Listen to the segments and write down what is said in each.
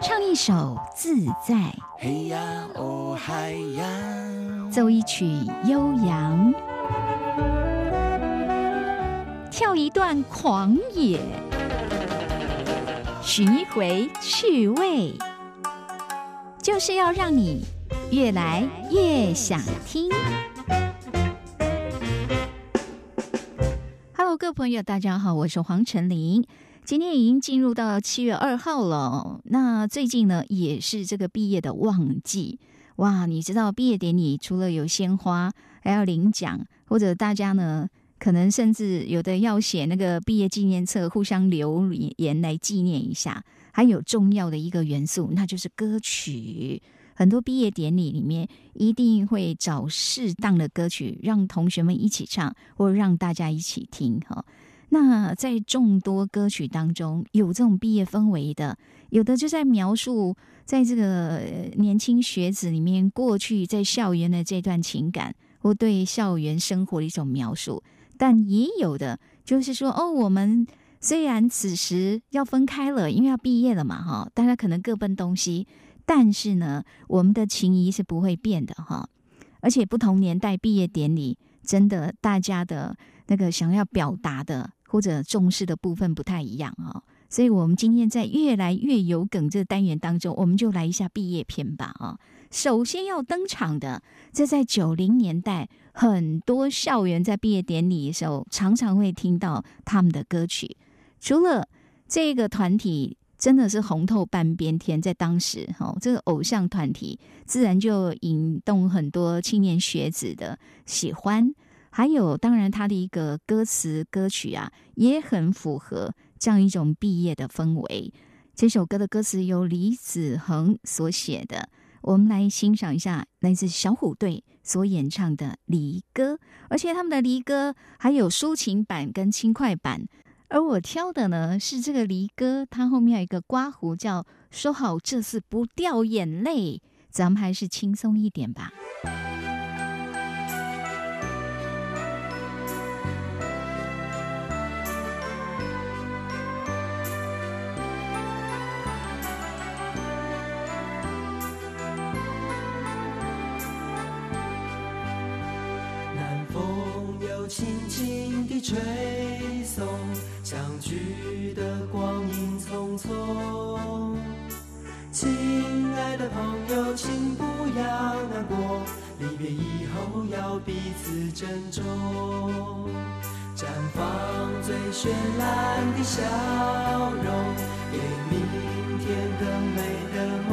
唱一首自在，奏一曲悠扬，跳一段狂野，寻一回趣味，就是要让你越来越想听。Hello，各位朋友，大家好，我是黄晨林。今天已经进入到七月二号了，那最近呢也是这个毕业的旺季哇！你知道毕业典礼除了有鲜花，还要领奖，或者大家呢可能甚至有的要写那个毕业纪念册，互相留言来纪念一下。还有重要的一个元素，那就是歌曲。很多毕业典礼里面一定会找适当的歌曲，让同学们一起唱，或让大家一起听哈。那在众多歌曲当中，有这种毕业氛围的，有的就在描述在这个年轻学子里面过去在校园的这段情感，或对校园生活的一种描述。但也有的就是说，哦，我们虽然此时要分开了，因为要毕业了嘛，哈，大家可能各奔东西，但是呢，我们的情谊是不会变的，哈。而且不同年代毕业典礼，真的大家的那个想要表达的。或者重视的部分不太一样啊，所以我们今天在越来越有梗这个单元当中，我们就来一下毕业篇吧啊。首先要登场的，这在九零年代很多校园在毕业典礼的时候，常常会听到他们的歌曲。除了这个团体真的是红透半边天，在当时哈，这个偶像团体自然就引动很多青年学子的喜欢。还有，当然，他的一个歌词歌曲啊，也很符合这样一种毕业的氛围。这首歌的歌词由李子恒所写的，我们来欣赏一下来自小虎队所演唱的《离歌》，而且他们的《离歌》还有抒情版跟轻快版。而我挑的呢是这个《离歌》，它后面有一个刮胡，叫“说好这次不掉眼泪”，咱们还是轻松一点吧。轻轻地吹送相聚的光阴匆匆，亲爱的朋友，请不要难过，离别以后要彼此珍重，绽放最绚烂的笑容，给明天更美的梦。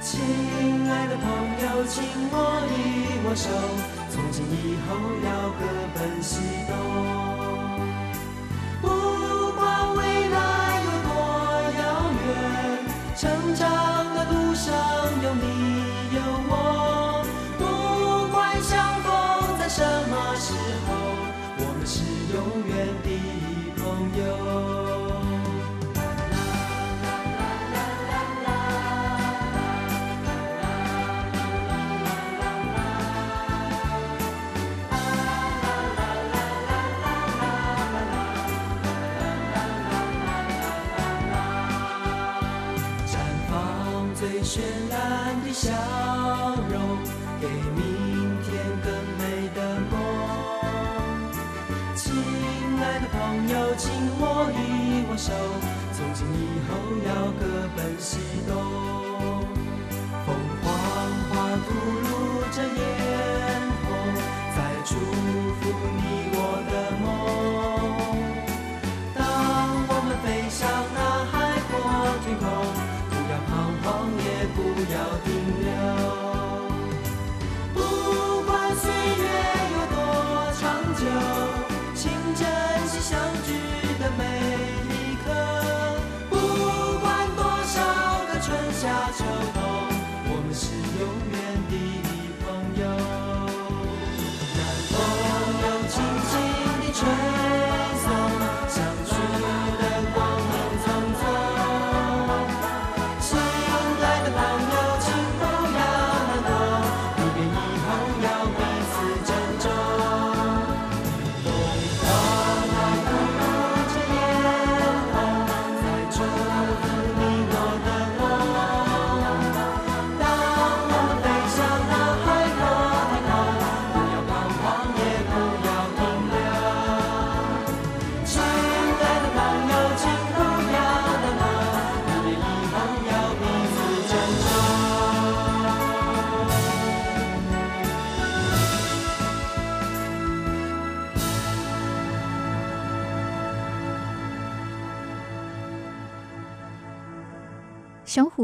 亲爱的朋友，请握一握手。从今以后要各奔西东，不管未来有多遥远，成长的路上有你绚烂的笑容，给明天更美的梦。亲爱的朋友，请握一握手，从今以后要各奔西东。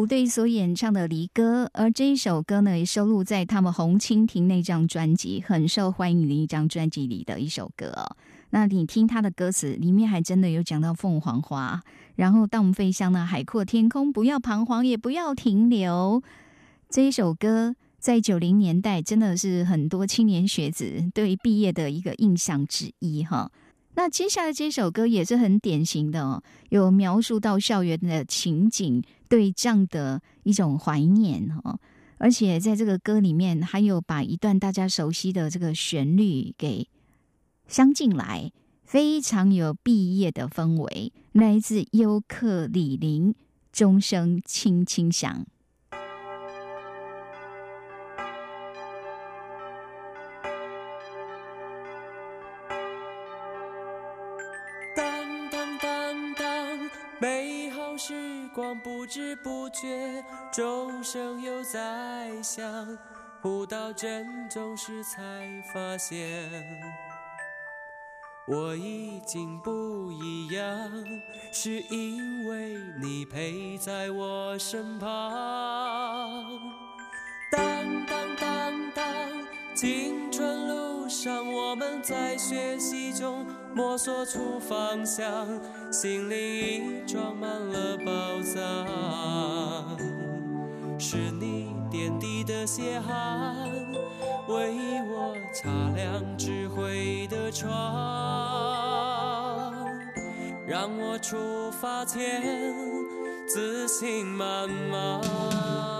虎队所演唱的《离歌》，而这一首歌呢，也收录在他们红蜻蜓那张专辑，很受欢迎的一张专辑里的一首歌。那你听他的歌词，里面还真的有讲到凤凰花，然后当我们飞向那海阔天空，不要彷徨，也不要停留。这一首歌在九零年代真的是很多青年学子对毕业的一个印象之一，哈。那接下来这首歌也是很典型的哦，有描述到校园的情景，对这样的一种怀念哦，而且在这个歌里面还有把一段大家熟悉的这个旋律给镶进来，非常有毕业的氛围，来自尤克里林，钟声轻轻响。不知不觉，钟声又在响，不到正中时才发现，我已经不一样，是因为你陪在我身旁。当当当当，青春路上，我们在学习中。摸索出方向，心里已装满了宝藏。是你点滴的血汗，为我擦亮智慧的窗，让我出发前自信满满。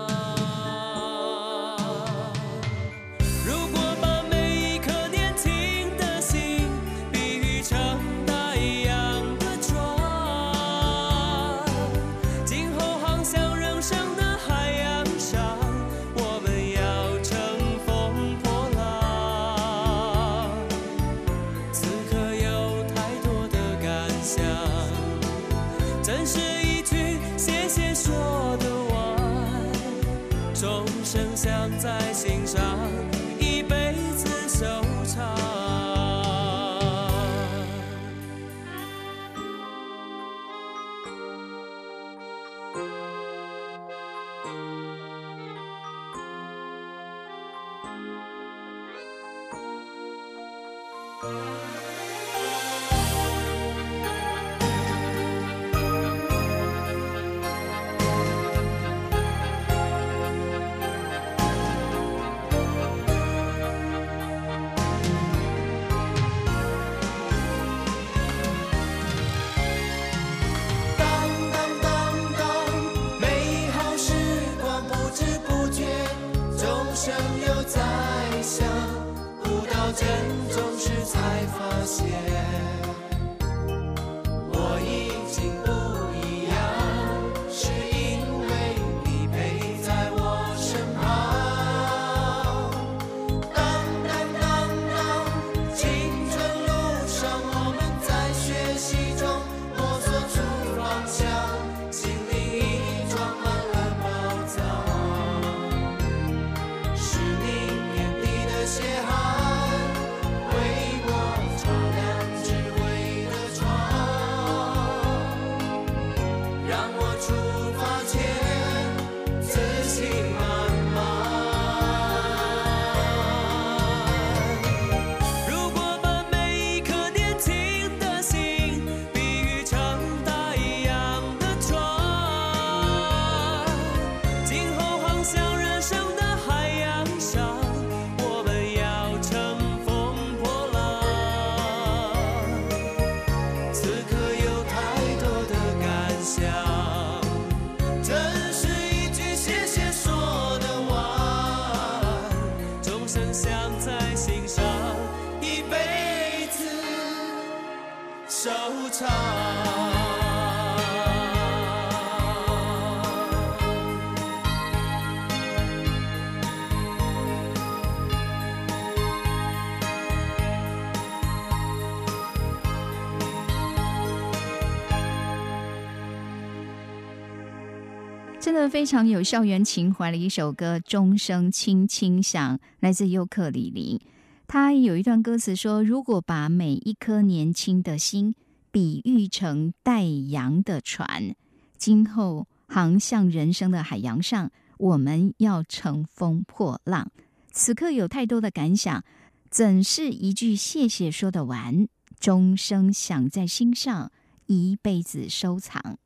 非常有校园情怀的一首歌，《钟声轻轻响》，来自尤克里里。他有一段歌词说：“如果把每一颗年轻的心比喻成带洋的船，今后航向人生的海洋上，我们要乘风破浪。此刻有太多的感想，怎是一句谢谢说得完？钟声响在心上，一辈子收藏。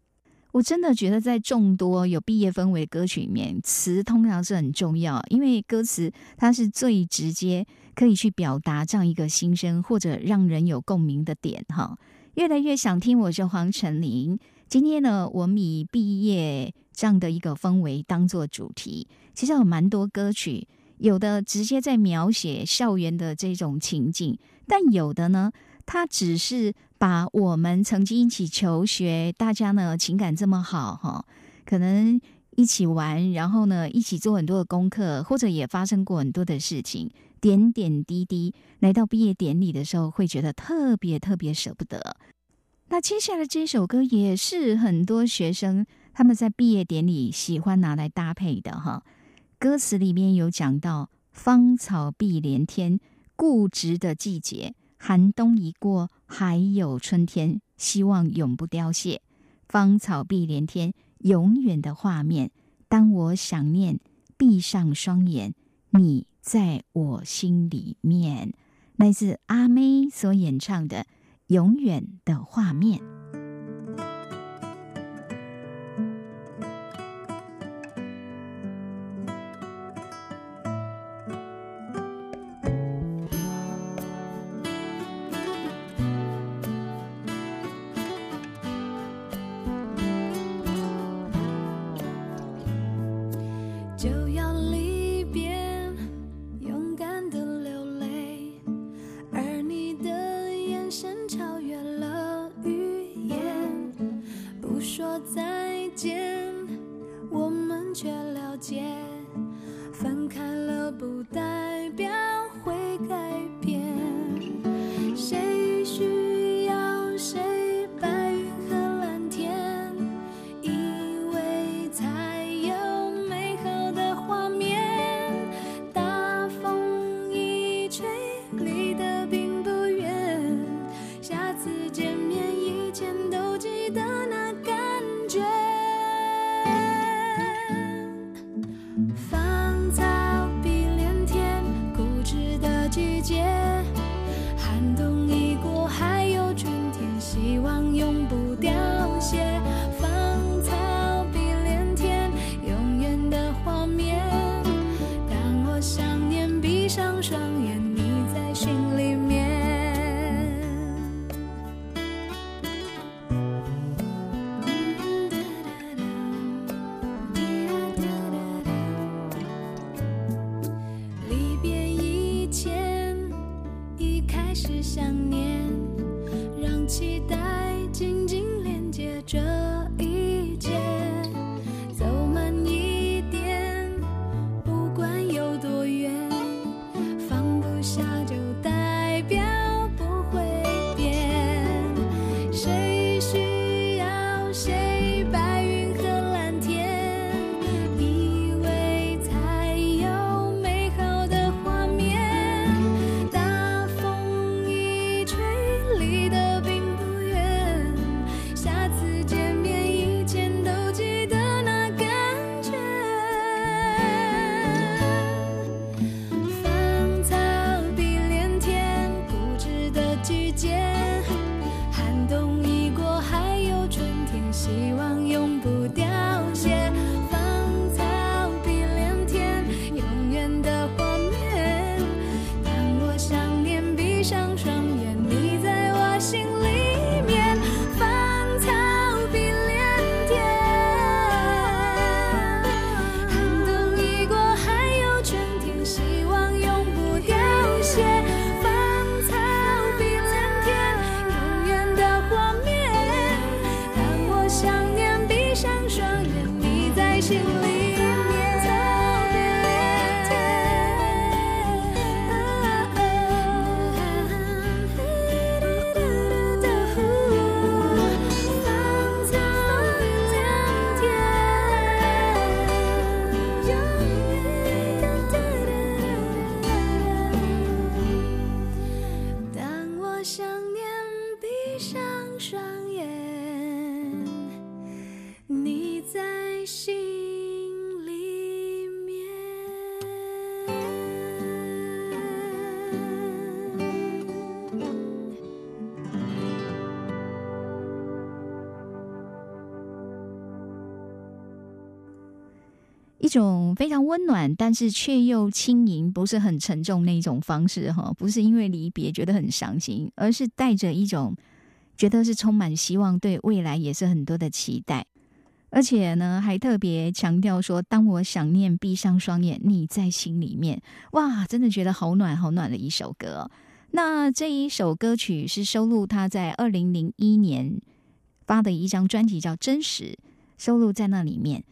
我真的觉得，在众多有毕业氛围歌曲里面，词通常是很重要，因为歌词它是最直接可以去表达这样一个心声，或者让人有共鸣的点。哈，越来越想听。我是黄晨林。今天呢，我们以毕业这样的一个氛围当做主题，其实有蛮多歌曲，有的直接在描写校园的这种情境，但有的呢。它只是把我们曾经一起求学，大家呢情感这么好哈，可能一起玩，然后呢一起做很多的功课，或者也发生过很多的事情，点点滴滴。来到毕业典礼的时候，会觉得特别特别舍不得。那接下来这首歌也是很多学生他们在毕业典礼喜欢拿来搭配的哈。歌词里面有讲到“芳草碧连天，固执的季节”。寒冬已过，还有春天，希望永不凋谢。芳草碧连天，永远的画面。当我想念，闭上双眼，你在我心里面。来自阿妹所演唱的《永远的画面》。闭上非常温暖，但是却又轻盈，不是很沉重那一种方式哈。不是因为离别觉得很伤心，而是带着一种觉得是充满希望，对未来也是很多的期待。而且呢，还特别强调说：“当我想念，闭上双眼，你在心里面。”哇，真的觉得好暖好暖的一首歌。那这一首歌曲是收录他在二零零一年发的一张专辑，叫《真实》，收录在那里面。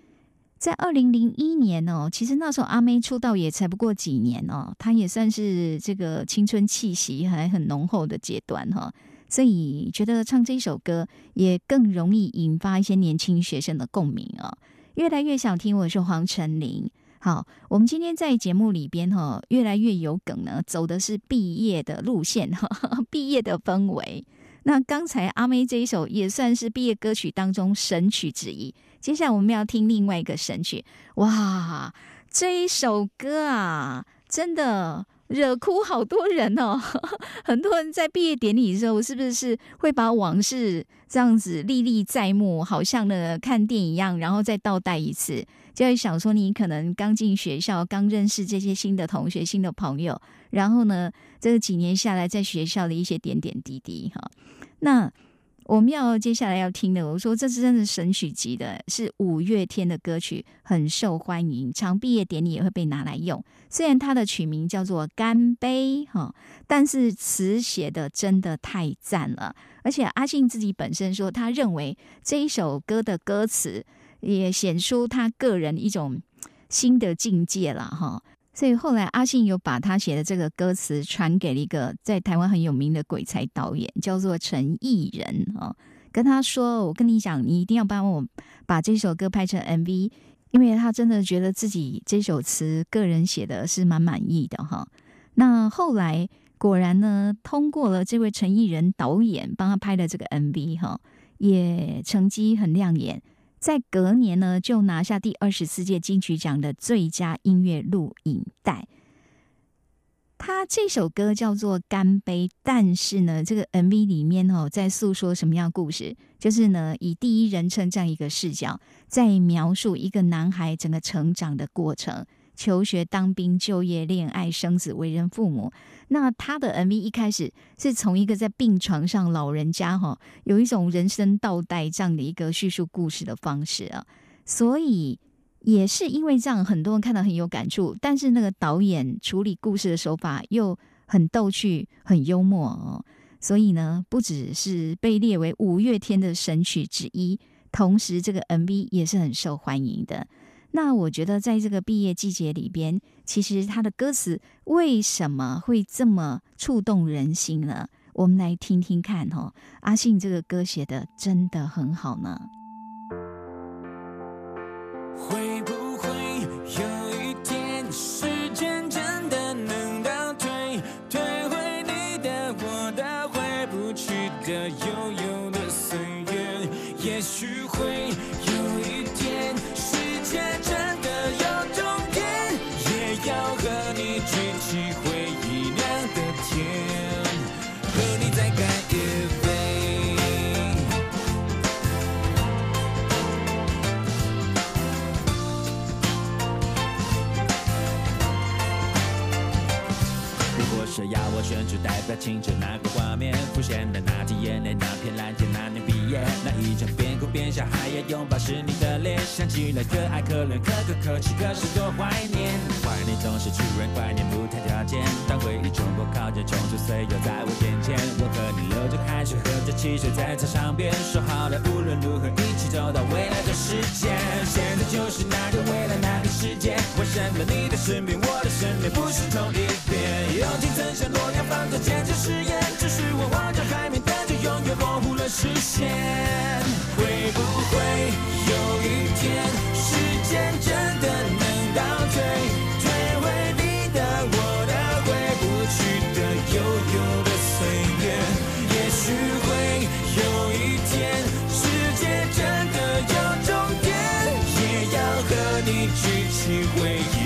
在二零零一年哦，其实那时候阿妹出道也才不过几年哦，她也算是这个青春气息还很浓厚的阶段哈，所以觉得唱这首歌也更容易引发一些年轻学生的共鸣哦。越来越想听，我是黄晨林。好，我们今天在节目里边哈，越来越有梗呢，走的是毕业的路线哈，毕业的氛围。那刚才阿妹这一首也算是毕业歌曲当中神曲之一。接下来我们要听另外一个神曲，哇，这一首歌啊，真的惹哭好多人哦！很多人在毕业典礼的时候，是不是会把往事这样子历历在目，好像呢看电影一样，然后再倒带一次，就会想说你可能刚进学校，刚认识这些新的同学、新的朋友，然后呢，这几年下来在学校的一些点点滴滴，哈，那。我们要接下来要听的，我说这是真的神曲级的，是五月天的歌曲，很受欢迎，常毕业典礼也会被拿来用。虽然它的曲名叫做《干杯》哈，但是词写的真的太赞了。而且阿信自己本身说，他认为这一首歌的歌词也显出他个人一种新的境界了哈。所以后来阿信有把他写的这个歌词传给了一个在台湾很有名的鬼才导演，叫做陈艺仁啊，跟他说：“我跟你讲，你一定要帮我把这首歌拍成 MV，因为他真的觉得自己这首词个人写的是蛮满意的哈。”那后来果然呢，通过了这位陈艺仁导演帮他拍的这个 MV 哈，也成绩很亮眼。在隔年呢，就拿下第二十四届金曲奖的最佳音乐录影带。他这首歌叫做《干杯》，但是呢，这个 MV 里面哦，在诉说什么样故事？就是呢，以第一人称这样一个视角，在描述一个男孩整个成长的过程。求学、当兵、就业、恋爱、生子、为人父母。那他的 MV 一开始是从一个在病床上老人家哈，有一种人生倒带这样的一个叙述故事的方式啊。所以也是因为这样，很多人看到很有感触。但是那个导演处理故事的手法又很逗趣、很幽默哦。所以呢，不只是被列为五月天的神曲之一，同时这个 MV 也是很受欢迎的。那我觉得，在这个毕业季节里边，其实他的歌词为什么会这么触动人心呢？我们来听听看哦。阿信这个歌写的真的很好呢。在清晨那个画面，浮现的？那滴眼泪，那片蓝天，那年那一张边哭边笑还要拥抱是你的脸，想起来可爱可怜可歌可泣，可是多怀念。怀念总是突然怀念不谈条件，当回忆冲破靠近冲出岁月在我眼前，我和你流着汗水，喝着汽水在操场边，说好了无论如何一起走到未来的世界。现在就是那个未来那个世界，为什么你的身边我的身边不是同一边？友情曾像诺亚方舟坚持誓言，只是我望着海面，永远模糊了视线。会不会有一天，时间真的能倒退，退回你的、我的、回不去的、悠悠的岁月？也许会有一天，世界真的有终点，也要和你举起回忆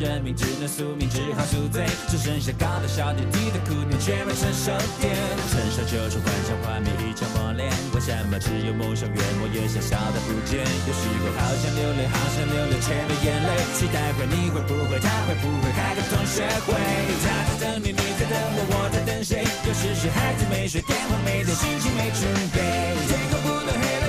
是只有认命，只能宿命，只好宿醉。只剩下高的小点，低的苦念，却没成熟点。成熟就是幻想画面一场磨练，为什么只有梦想远，我也小小的不见？有时候好想流泪，好想流泪，却没眼泪。期待会，你会不会，他会不会开个同学会？他在等你，你在等我，我在等谁？有时是孩子没睡，电话没接，心情没准备。天空不断黑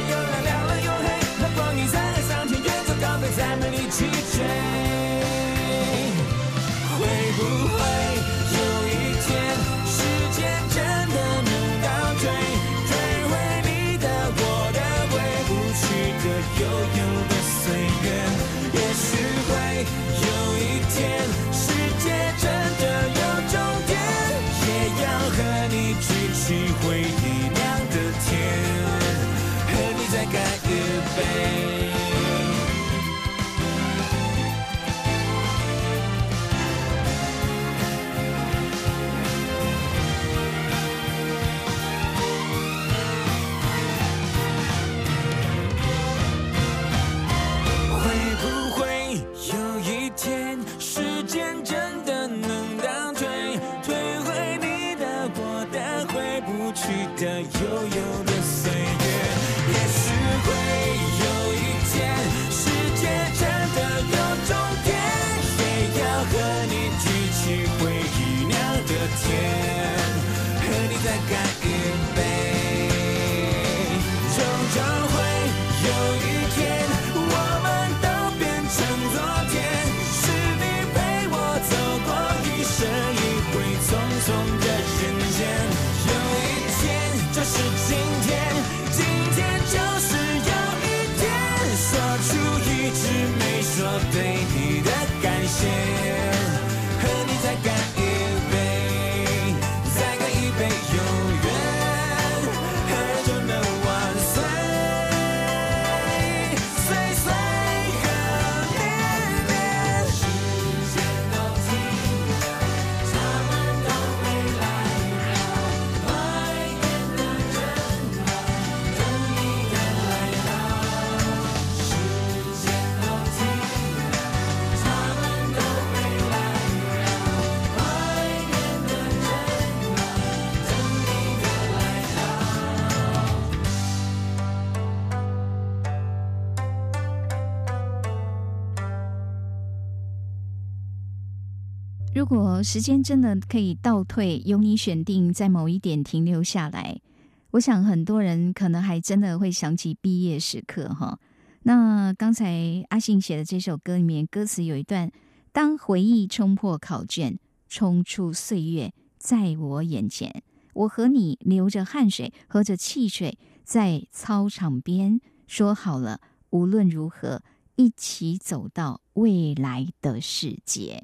和你时间真的可以倒退，由你选定在某一点停留下来，我想很多人可能还真的会想起毕业时刻哈。那刚才阿信写的这首歌里面，歌词有一段：当回忆冲破考卷，冲出岁月，在我眼前，我和你流着汗水，喝着汽水，在操场边说好了，无论如何，一起走到未来的世界。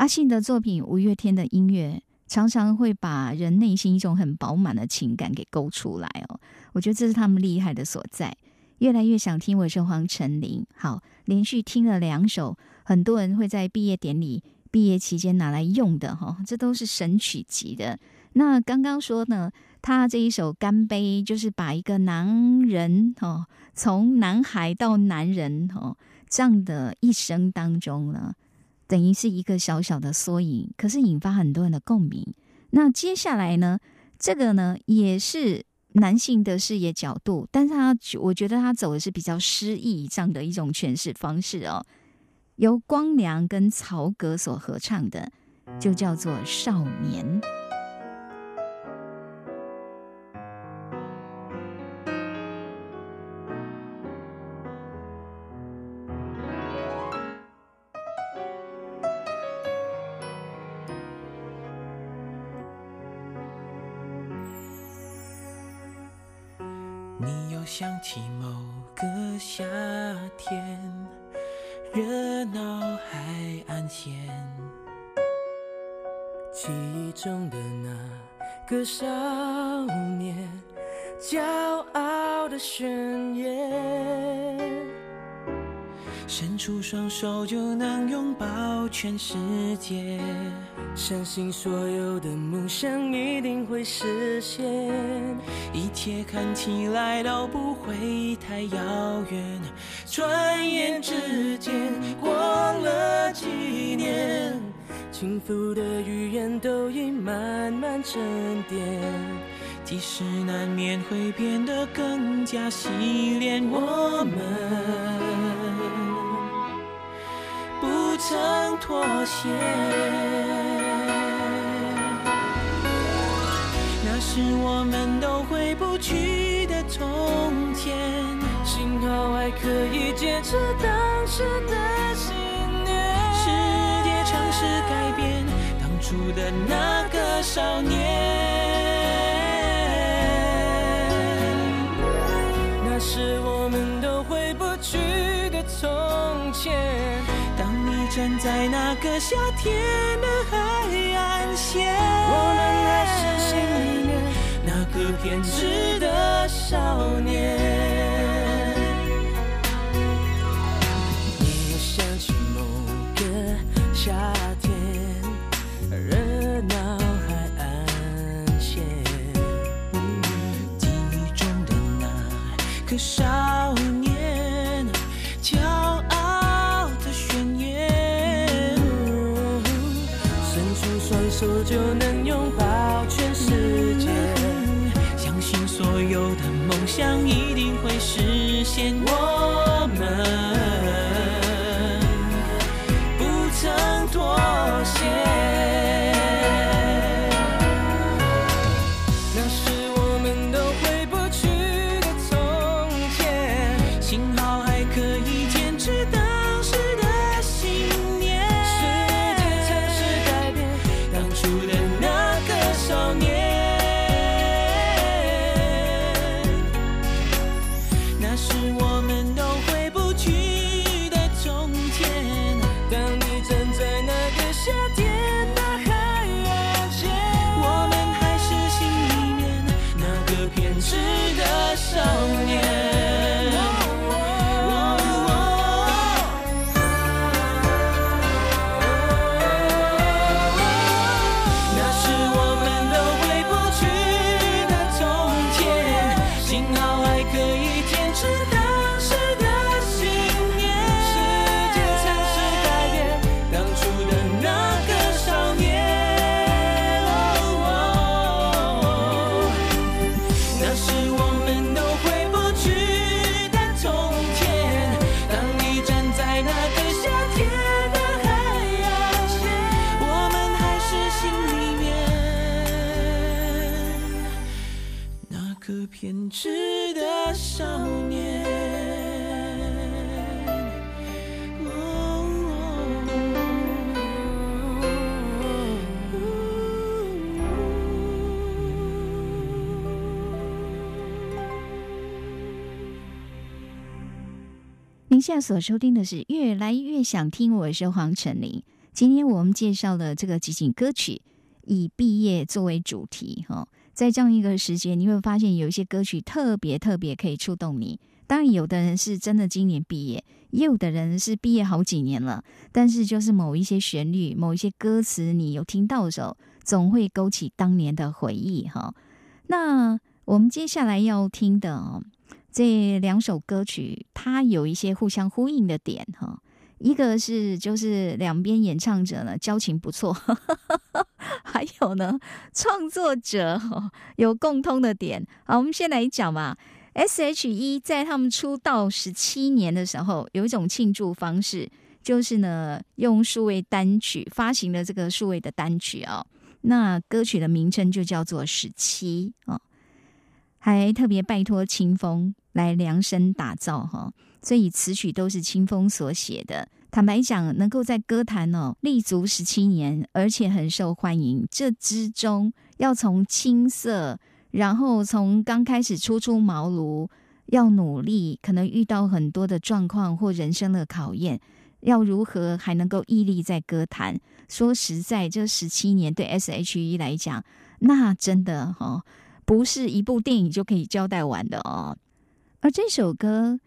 阿信的作品，五月天的音乐，常常会把人内心一种很饱满的情感给勾出来哦。我觉得这是他们厉害的所在。越来越想听，我是黄晨林。好，连续听了两首，很多人会在毕业典礼、毕业期间拿来用的哈，这都是神曲级的。那刚刚说呢，他这一首《干杯》，就是把一个男人哦，从男孩到男人哦这样的一生当中呢。等于是一个小小的缩影，可是引发很多人的共鸣。那接下来呢？这个呢也是男性的视野角度，但是他我觉得他走的是比较诗意这样的一种诠释方式哦。由光良跟曹格所合唱的，就叫做《少年》。天，记忆中的那个少年，骄傲的宣言。伸出双手就能拥抱全世界，相信所有的梦想一定会实现。一切看起来都不会太遥远，转眼之间过了几年，轻浮的语言都已慢慢沉淀，即使难免会变得更加洗练，我们。不曾妥协，那是我们都回不去的从前。幸好还可以坚持当时的信念。世界尝试改变当初的那个少年，那是我们都回不去的从前。站在那个夏天的海岸线，我们还是心里面那个偏执的少年。你想起某个夏现。我现在所收听的是越来越想听，我是黄晨林。今天我们介绍了这个集锦歌曲，以毕业作为主题。哈，在这样一个时间，你会发现有一些歌曲特别特别可以触动你。当然，有的人是真的今年毕业，也有的人是毕业好几年了，但是就是某一些旋律、某一些歌词，你有听到的时候，总会勾起当年的回忆。哈，那我们接下来要听的。这两首歌曲，它有一些互相呼应的点哈。一个是就是两边演唱者呢交情不错，还有呢创作者有共通的点。好，我们先来讲嘛。S.H.E 在他们出道十七年的时候，有一种庆祝方式，就是呢用数位单曲发行了这个数位的单曲啊。那歌曲的名称就叫做《十七》啊。还特别拜托清风来量身打造哈，所以词曲都是清风所写的。坦白讲，能够在歌坛哦立足十七年，而且很受欢迎，这之中要从青涩，然后从刚开始初出茅庐，要努力，可能遇到很多的状况或人生的考验，要如何还能够屹立在歌坛？说实在，这十七年对 S.H.E 来讲，那真的哈。不是一部电影就可以交代完的哦。而这首歌，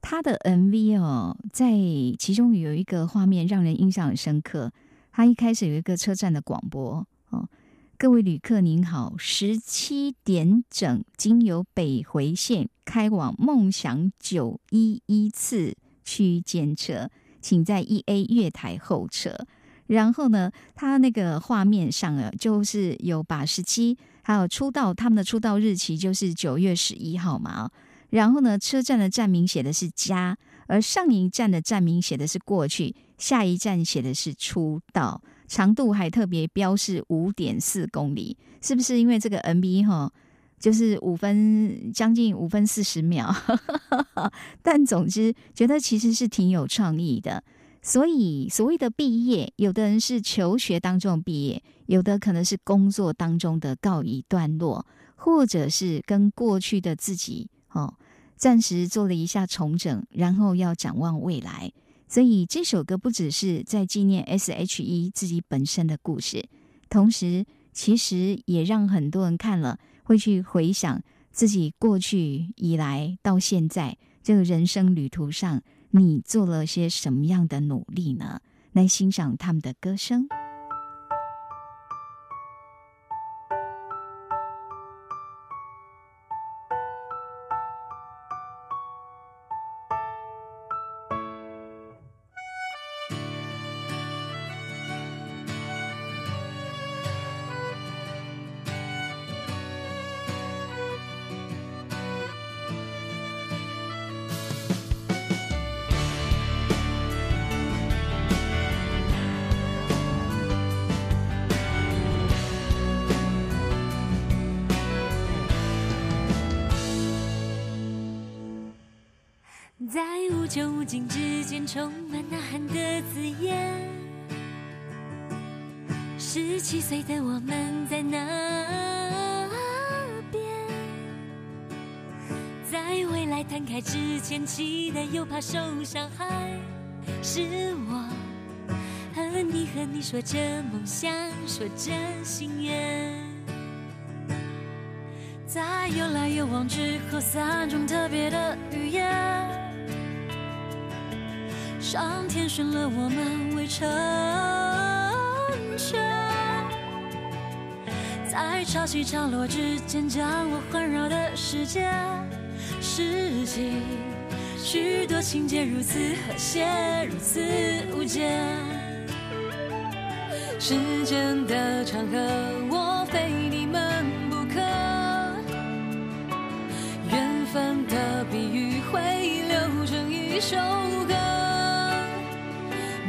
它的 MV 哦，在其中有一个画面让人印象很深刻。它一开始有一个车站的广播哦，各位旅客您好，十七点整经由北回线开往梦想九一一次区间车，请在一 A 月台候车。然后呢，它那个画面上啊，就是有把十七还有出道他们的出道日期就是九月十一号嘛然后呢，车站的站名写的是“家”，而上一站的站名写的是“过去”，下一站写的是“出道”，长度还特别标示五点四公里，是不是？因为这个 N B 哈，就是五分将近五分四十秒，但总之觉得其实是挺有创意的。所以所谓的毕业，有的人是求学当中毕业，有的可能是工作当中的告一段落，或者是跟过去的自己。哦，暂时做了一下重整，然后要展望未来。所以这首歌不只是在纪念 S.H.E 自己本身的故事，同时其实也让很多人看了会去回想自己过去以来到现在这个人生旅途上，你做了些什么样的努力呢？来欣赏他们的歌声。期待又怕受伤害。是我和你和你说着梦想，说着心愿，在有来有往之后，三种特别的语言。上天选了我们未成全，在潮起潮落之间将我环绕的世界，世纪许多情节如此和谐，如此无间。时间的长河，我非你们不可。缘分的比喻会流成一首歌。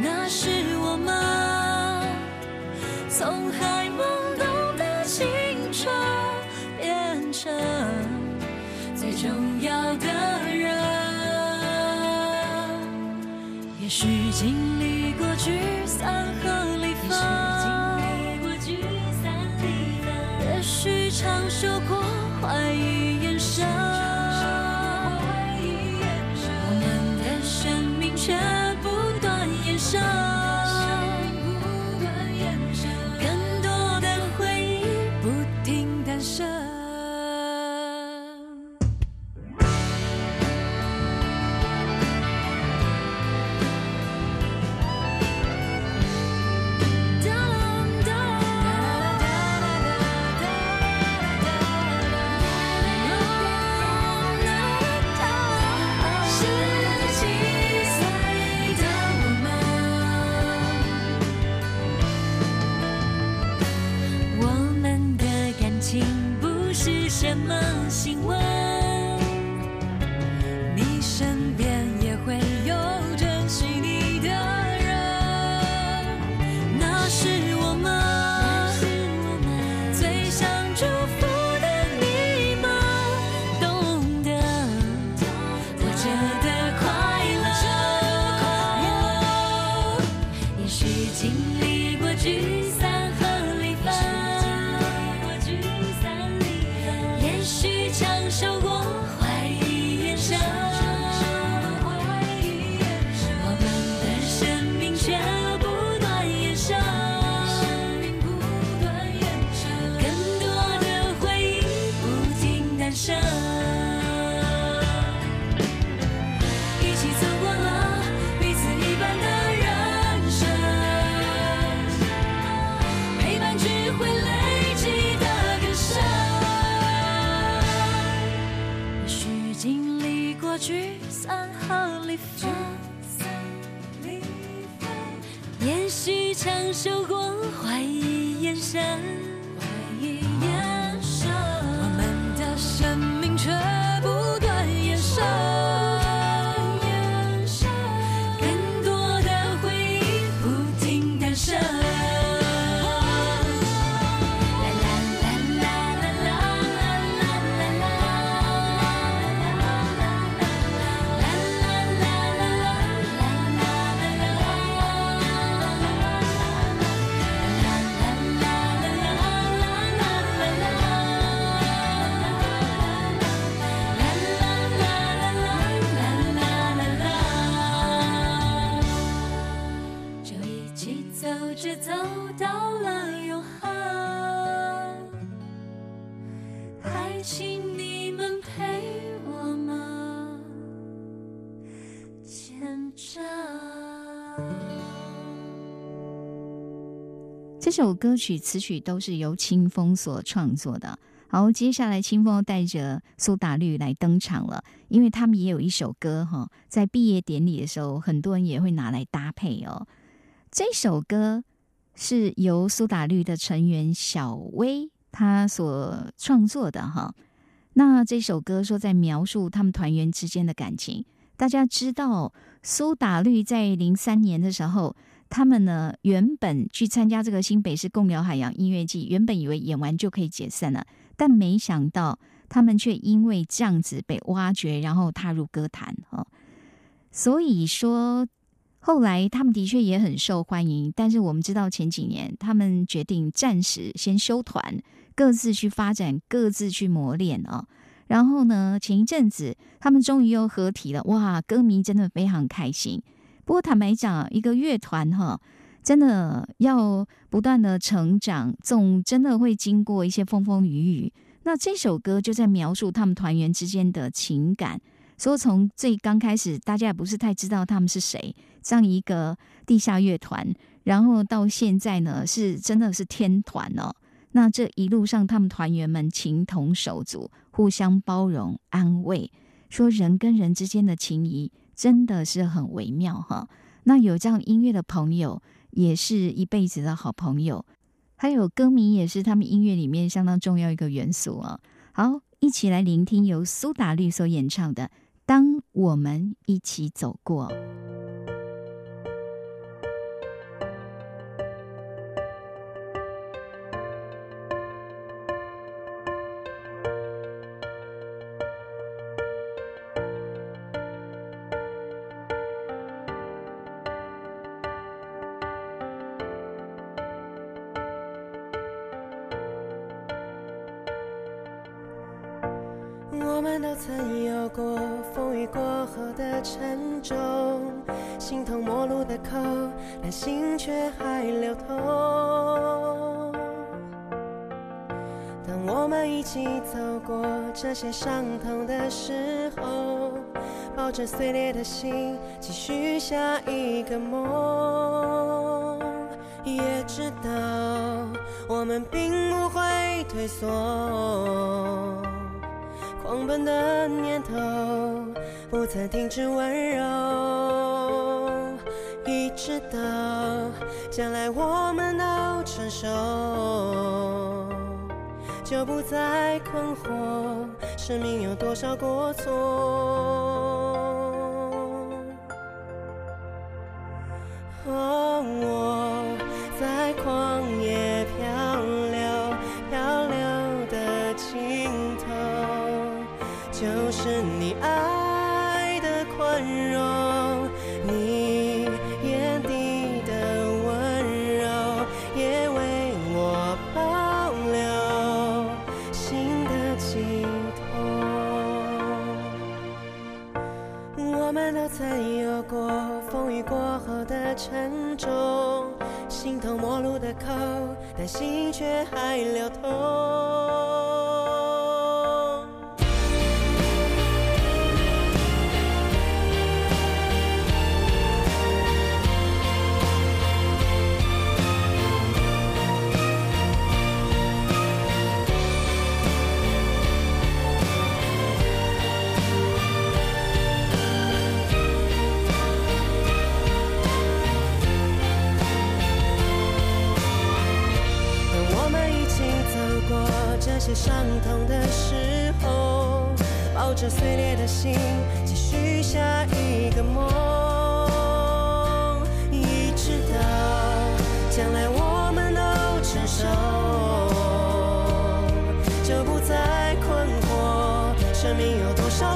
那是我们从还懵懂的青春变成许经历过聚散和离分，也许尝受首歌曲词曲都是由清风所创作的。好，接下来清风带着苏打绿来登场了，因为他们也有一首歌哈，在毕业典礼的时候，很多人也会拿来搭配哦。这首歌是由苏打绿的成员小薇他所创作的哈。那这首歌说在描述他们团员之间的感情。大家知道，苏打绿在零三年的时候。他们呢，原本去参加这个新北市共聊海洋音乐季，原本以为演完就可以解散了，但没想到他们却因为这样子被挖掘，然后踏入歌坛哦。所以说，后来他们的确也很受欢迎，但是我们知道前几年他们决定暂时先休团，各自去发展，各自去磨练哦。然后呢，前一阵子他们终于又合体了，哇，歌迷真的非常开心。不过坦白讲，一个乐团哈，真的要不断的成长，总真的会经过一些风风雨雨。那这首歌就在描述他们团员之间的情感。说从最刚开始，大家也不是太知道他们是谁，这样一个地下乐团，然后到现在呢，是真的是天团哦。那这一路上，他们团员们情同手足，互相包容安慰，说人跟人之间的情谊。真的是很微妙哈，那有这样音乐的朋友，也是一辈子的好朋友，还有歌迷也是他们音乐里面相当重要一个元素啊。好，一起来聆听由苏打绿所演唱的《当我们一起走过》。却还流通。当我们一起走过这些伤痛的时候，抱着碎裂的心，继续下一个梦，也知道我们并不会退缩。狂奔的念头不曾停止温柔，到将来我们都成熟，就不再困惑生命有多少过错。哦，心头，陌路的口，但心却还流通。伤痛的时候，抱着碎裂的心，继续下一个梦，一直到将来我们都成熟，就不再困惑，生命有多少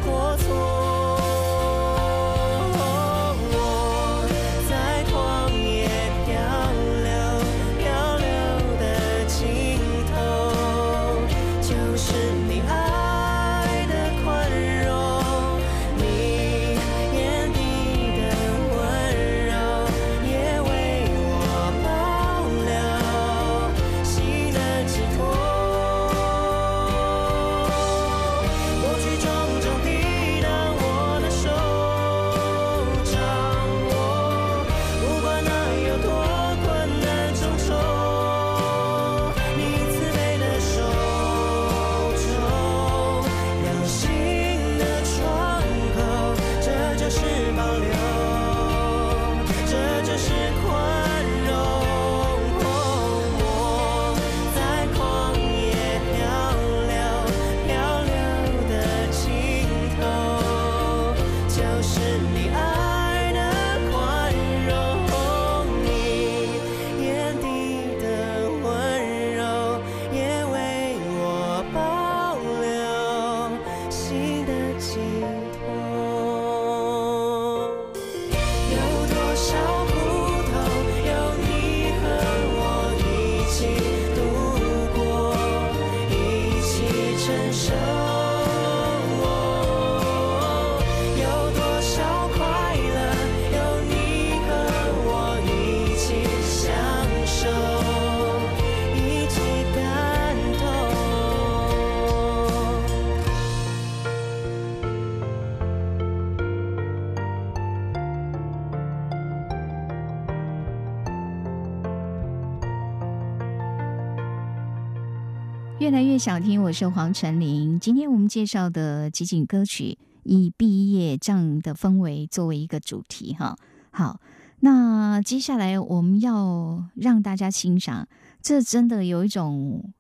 越来越想听，我是黄晨林。今天我们介绍的集锦歌曲，以毕业这样的氛围作为一个主题，哈。好，那接下来我们要让大家欣赏，这真的有一种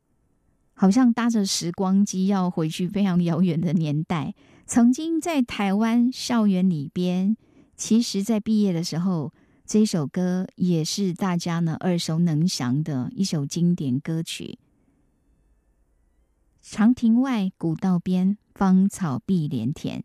好像搭着时光机要回去非常遥远的年代。曾经在台湾校园里边，其实在毕业的时候，这首歌也是大家呢耳熟能详的一首经典歌曲。长亭外，古道边，芳草碧连天。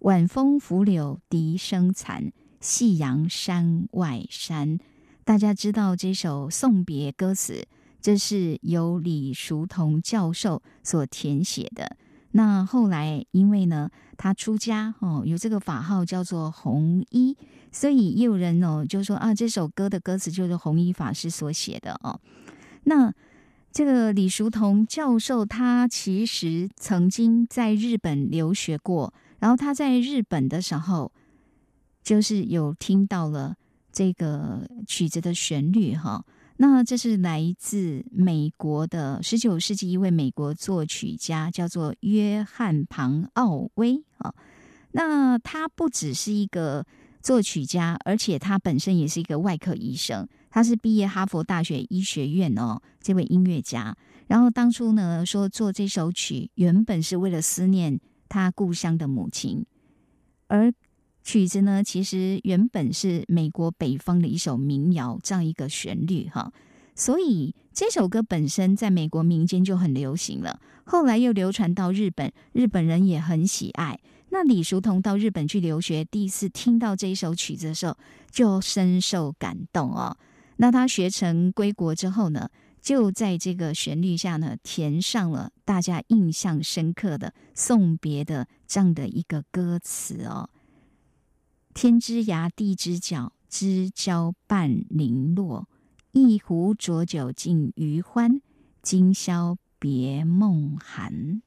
晚风拂柳笛声残，夕阳山外山。大家知道这首送别歌词，这是由李叔同教授所填写的。那后来因为呢，他出家哦，有这个法号叫做弘一，所以也有人哦就说啊，这首歌的歌词就是弘一法师所写的哦。那这个李叔同教授，他其实曾经在日本留学过，然后他在日本的时候，就是有听到了这个曲子的旋律哈。那这是来自美国的十九世纪一位美国作曲家，叫做约翰庞奥威啊。那他不只是一个作曲家，而且他本身也是一个外科医生。他是毕业哈佛大学医学院哦，这位音乐家。然后当初呢，说做这首曲，原本是为了思念他故乡的母亲，而曲子呢，其实原本是美国北方的一首民谣，这样一个旋律哈。所以这首歌本身在美国民间就很流行了，后来又流传到日本，日本人也很喜爱。那李叔同到日本去留学，第一次听到这一首曲子的时候，就深受感动哦。那他学成归国之后呢，就在这个旋律下呢，填上了大家印象深刻的送别的这样的一个歌词哦。天之涯，地之角，知交半零落。一壶浊酒尽余欢，今宵别梦寒。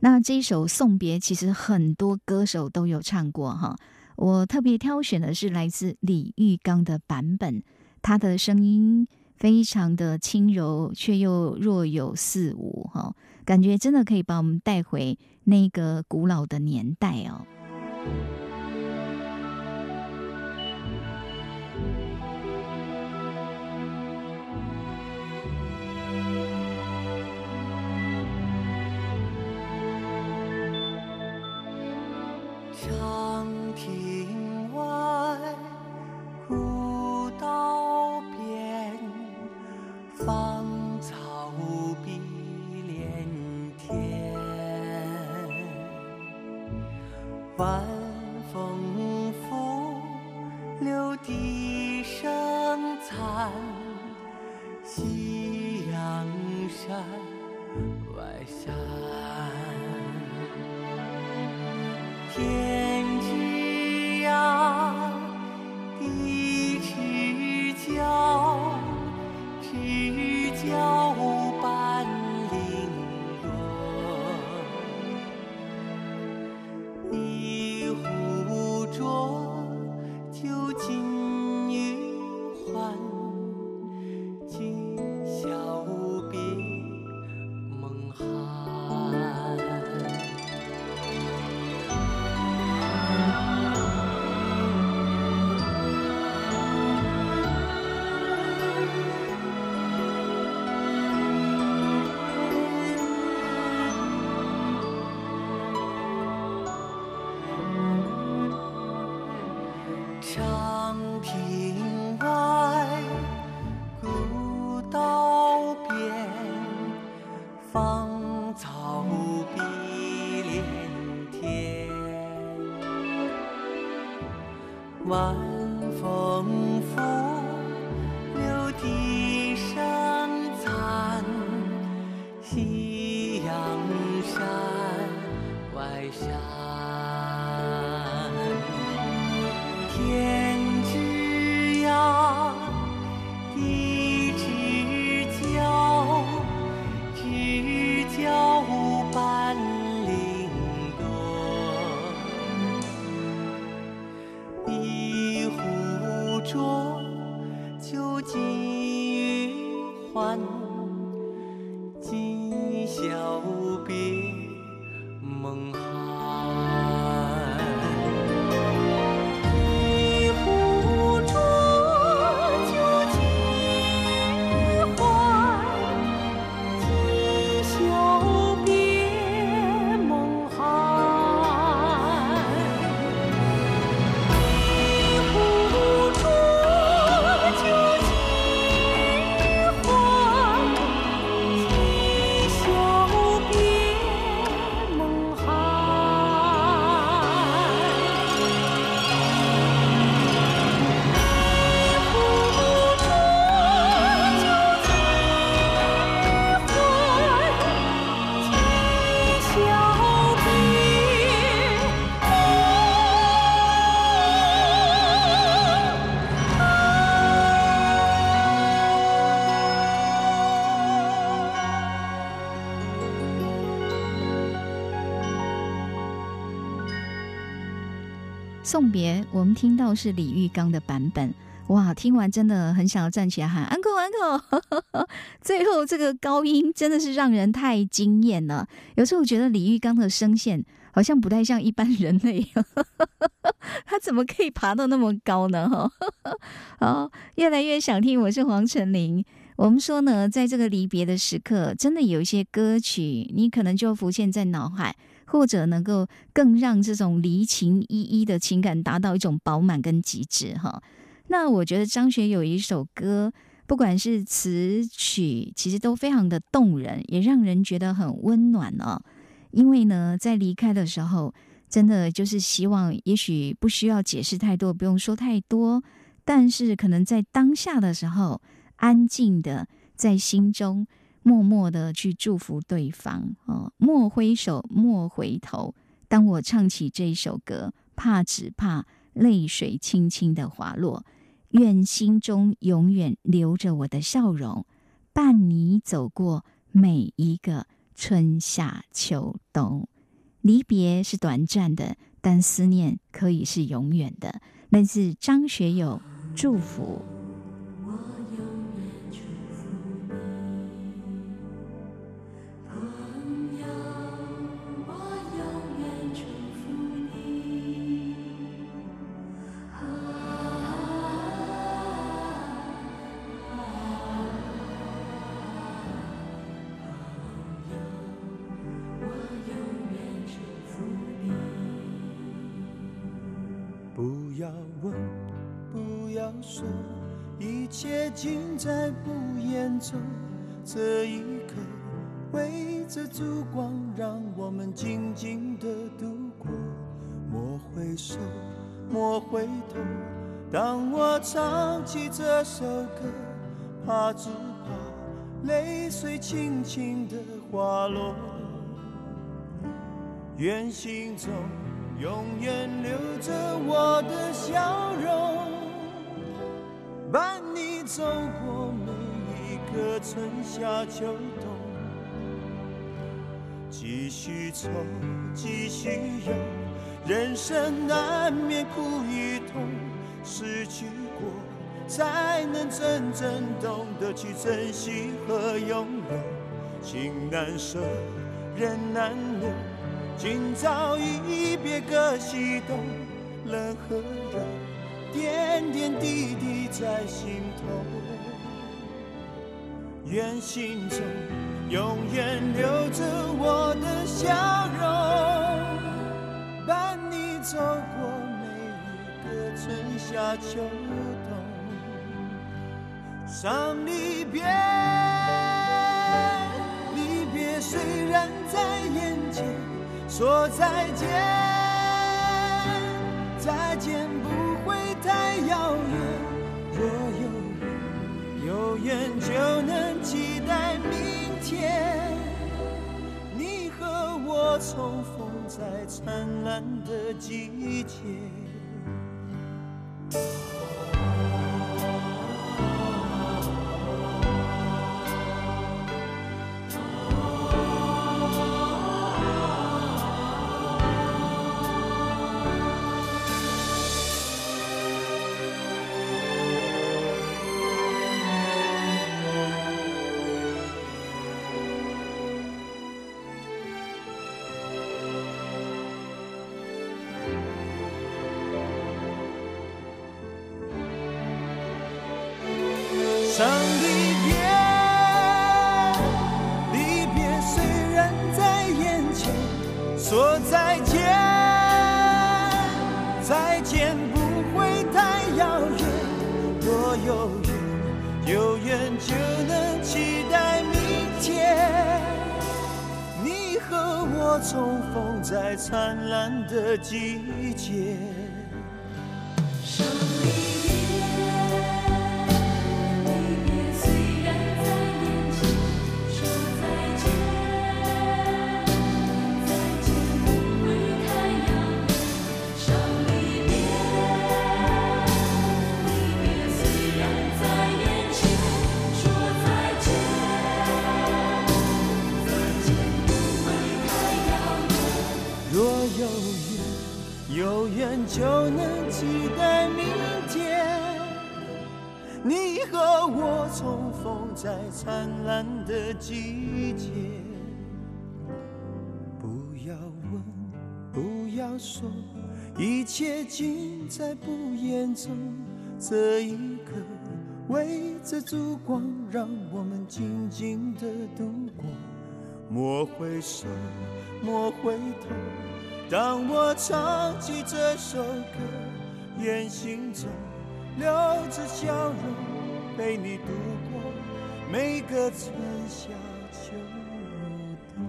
那这一首送别，其实很多歌手都有唱过哈。我特别挑选的是来自李玉刚的版本。他的声音非常的轻柔，却又若有似无，哈，感觉真的可以把我们带回那个古老的年代哦。晚风拂柳笛声残，夕阳山外山。天送别，我们听到是李玉刚的版本。哇，听完真的很想要站起来喊 uncle uncle。最后这个高音真的是让人太惊艳了。有时候我觉得李玉刚的声线好像不太像一般人类，他怎么可以爬到那么高呢？哈，好，越来越想听。我是黄晨林。我们说呢，在这个离别的时刻，真的有一些歌曲，你可能就浮现在脑海。或者能够更让这种离情依依的情感达到一种饱满跟极致哈。那我觉得张学友一首歌，不管是词曲，其实都非常的动人，也让人觉得很温暖哦。因为呢，在离开的时候，真的就是希望，也许不需要解释太多，不用说太多，但是可能在当下的时候，安静的在心中。默默的去祝福对方哦，莫挥手，莫回头。当我唱起这首歌，怕只怕泪水轻轻的滑落。愿心中永远留着我的笑容，伴你走过每一个春夏秋冬。离别是短暂的，但思念可以是永远的。那是张学友祝福。这一刻，围着烛光，让我们静静的度过。莫回首，莫回头。当我唱起这首歌，怕只怕泪水轻轻地滑落。愿心中永远留着我的笑容，伴你走过个春夏秋冬。继续愁，继续忧，人生难免苦与痛，失去过才能真正懂得去珍惜和拥有。情难舍，人难留，今朝一别各西东，冷和热，点点滴滴在心头。愿心中永远留着我的笑容，伴你走过每一个春夏秋冬。伤离别，离别虽然在眼前，说再见，再见不会太遥远。远，就能期待明天，你和我重逢在灿烂的季节。季节。有缘，有缘就能期待明天，你和我重逢在灿烂的季节。不要问，不要说，一切尽在不言中。这一刻，围着烛光，让我们静静的度过。莫回首，莫回头。当我唱起这首歌，愿心中留着笑容，陪你度过每个春夏秋冬。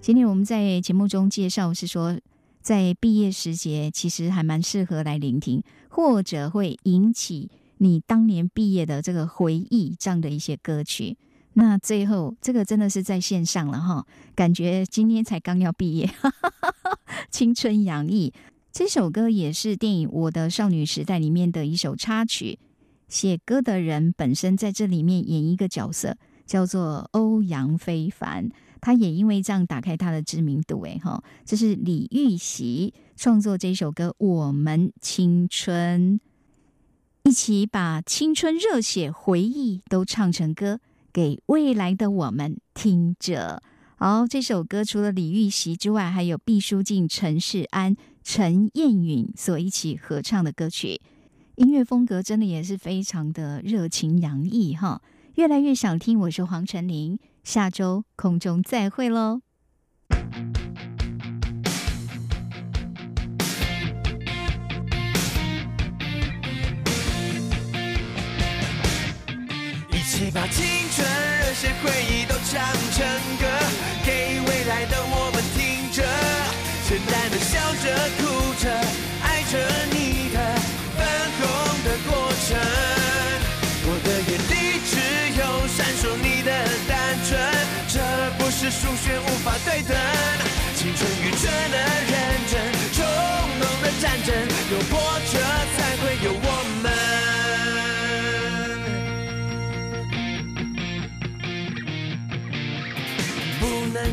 今天我们在节目中介绍是说，在毕业时节，其实还蛮适合来聆听，或者会引起你当年毕业的这个回忆这样的一些歌曲。那最后，这个真的是在线上了哈，感觉今天才刚要毕业，哈哈哈青春洋溢。这首歌也是电影《我的少女时代》里面的一首插曲。写歌的人本身在这里面演一个角色，叫做欧阳非凡。他也因为这样打开他的知名度，哎哈，这是李玉玺创作这首歌《我们青春》，一起把青春热血回忆都唱成歌，给未来的我们听着。好，这首歌除了李玉玺之外，还有毕书尽、陈世安、陈燕允所一起合唱的歌曲，音乐风格真的也是非常的热情洋溢哈。越来越想听，我是黄晨林。下周空中再会喽。起把青春热血回忆都唱成歌，给未来的我们听着，简单的笑着哭着，爱着你的粉红的过程。我的眼里只有闪烁你的单纯，这不是数学无法对等，青春愚蠢的认真，冲动的战争，有破折。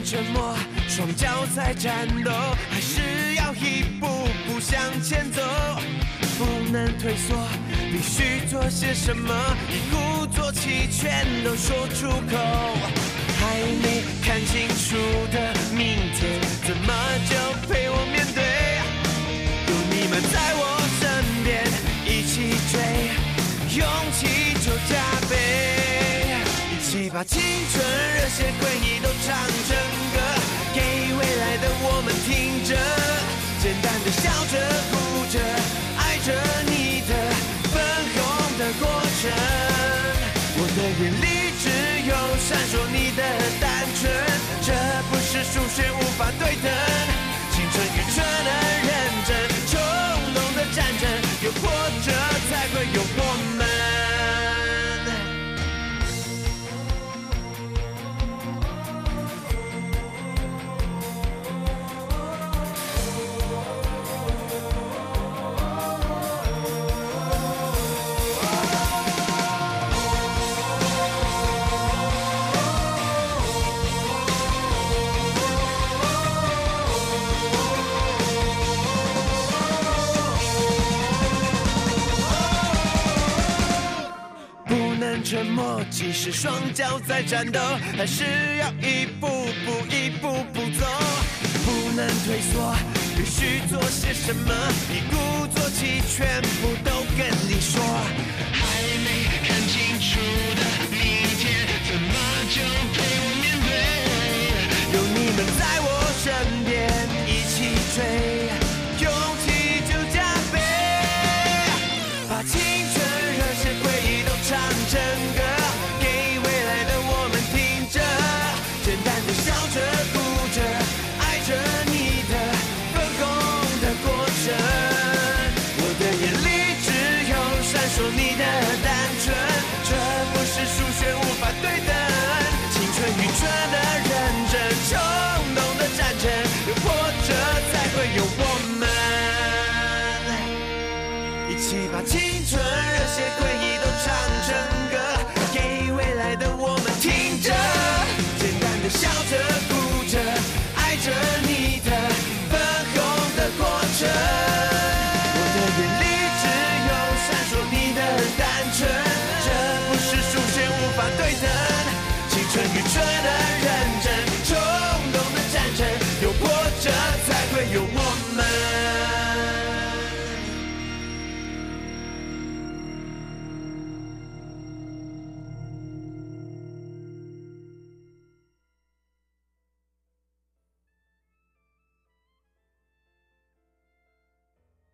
沉默，双脚在战斗，还是要一步步向前走。不能退缩，必须做些什么，一鼓作气全都说出口。还没看清楚的明天，怎么就陪我面对？有你们在我身边，一起追，勇气就加倍。把青春热血回忆都唱成歌，给未来的我们听着。简单的笑着哭着爱着你的粉红的过程，我的眼里只有闪烁你的单纯，这不是数学无法对等。青春愚蠢的认真，冲动的战争，有波折才会有我们。默，即使双脚在战斗，还是要一步步、一步步走。不能退缩，必须做些什么，一鼓作气，全部都跟你说。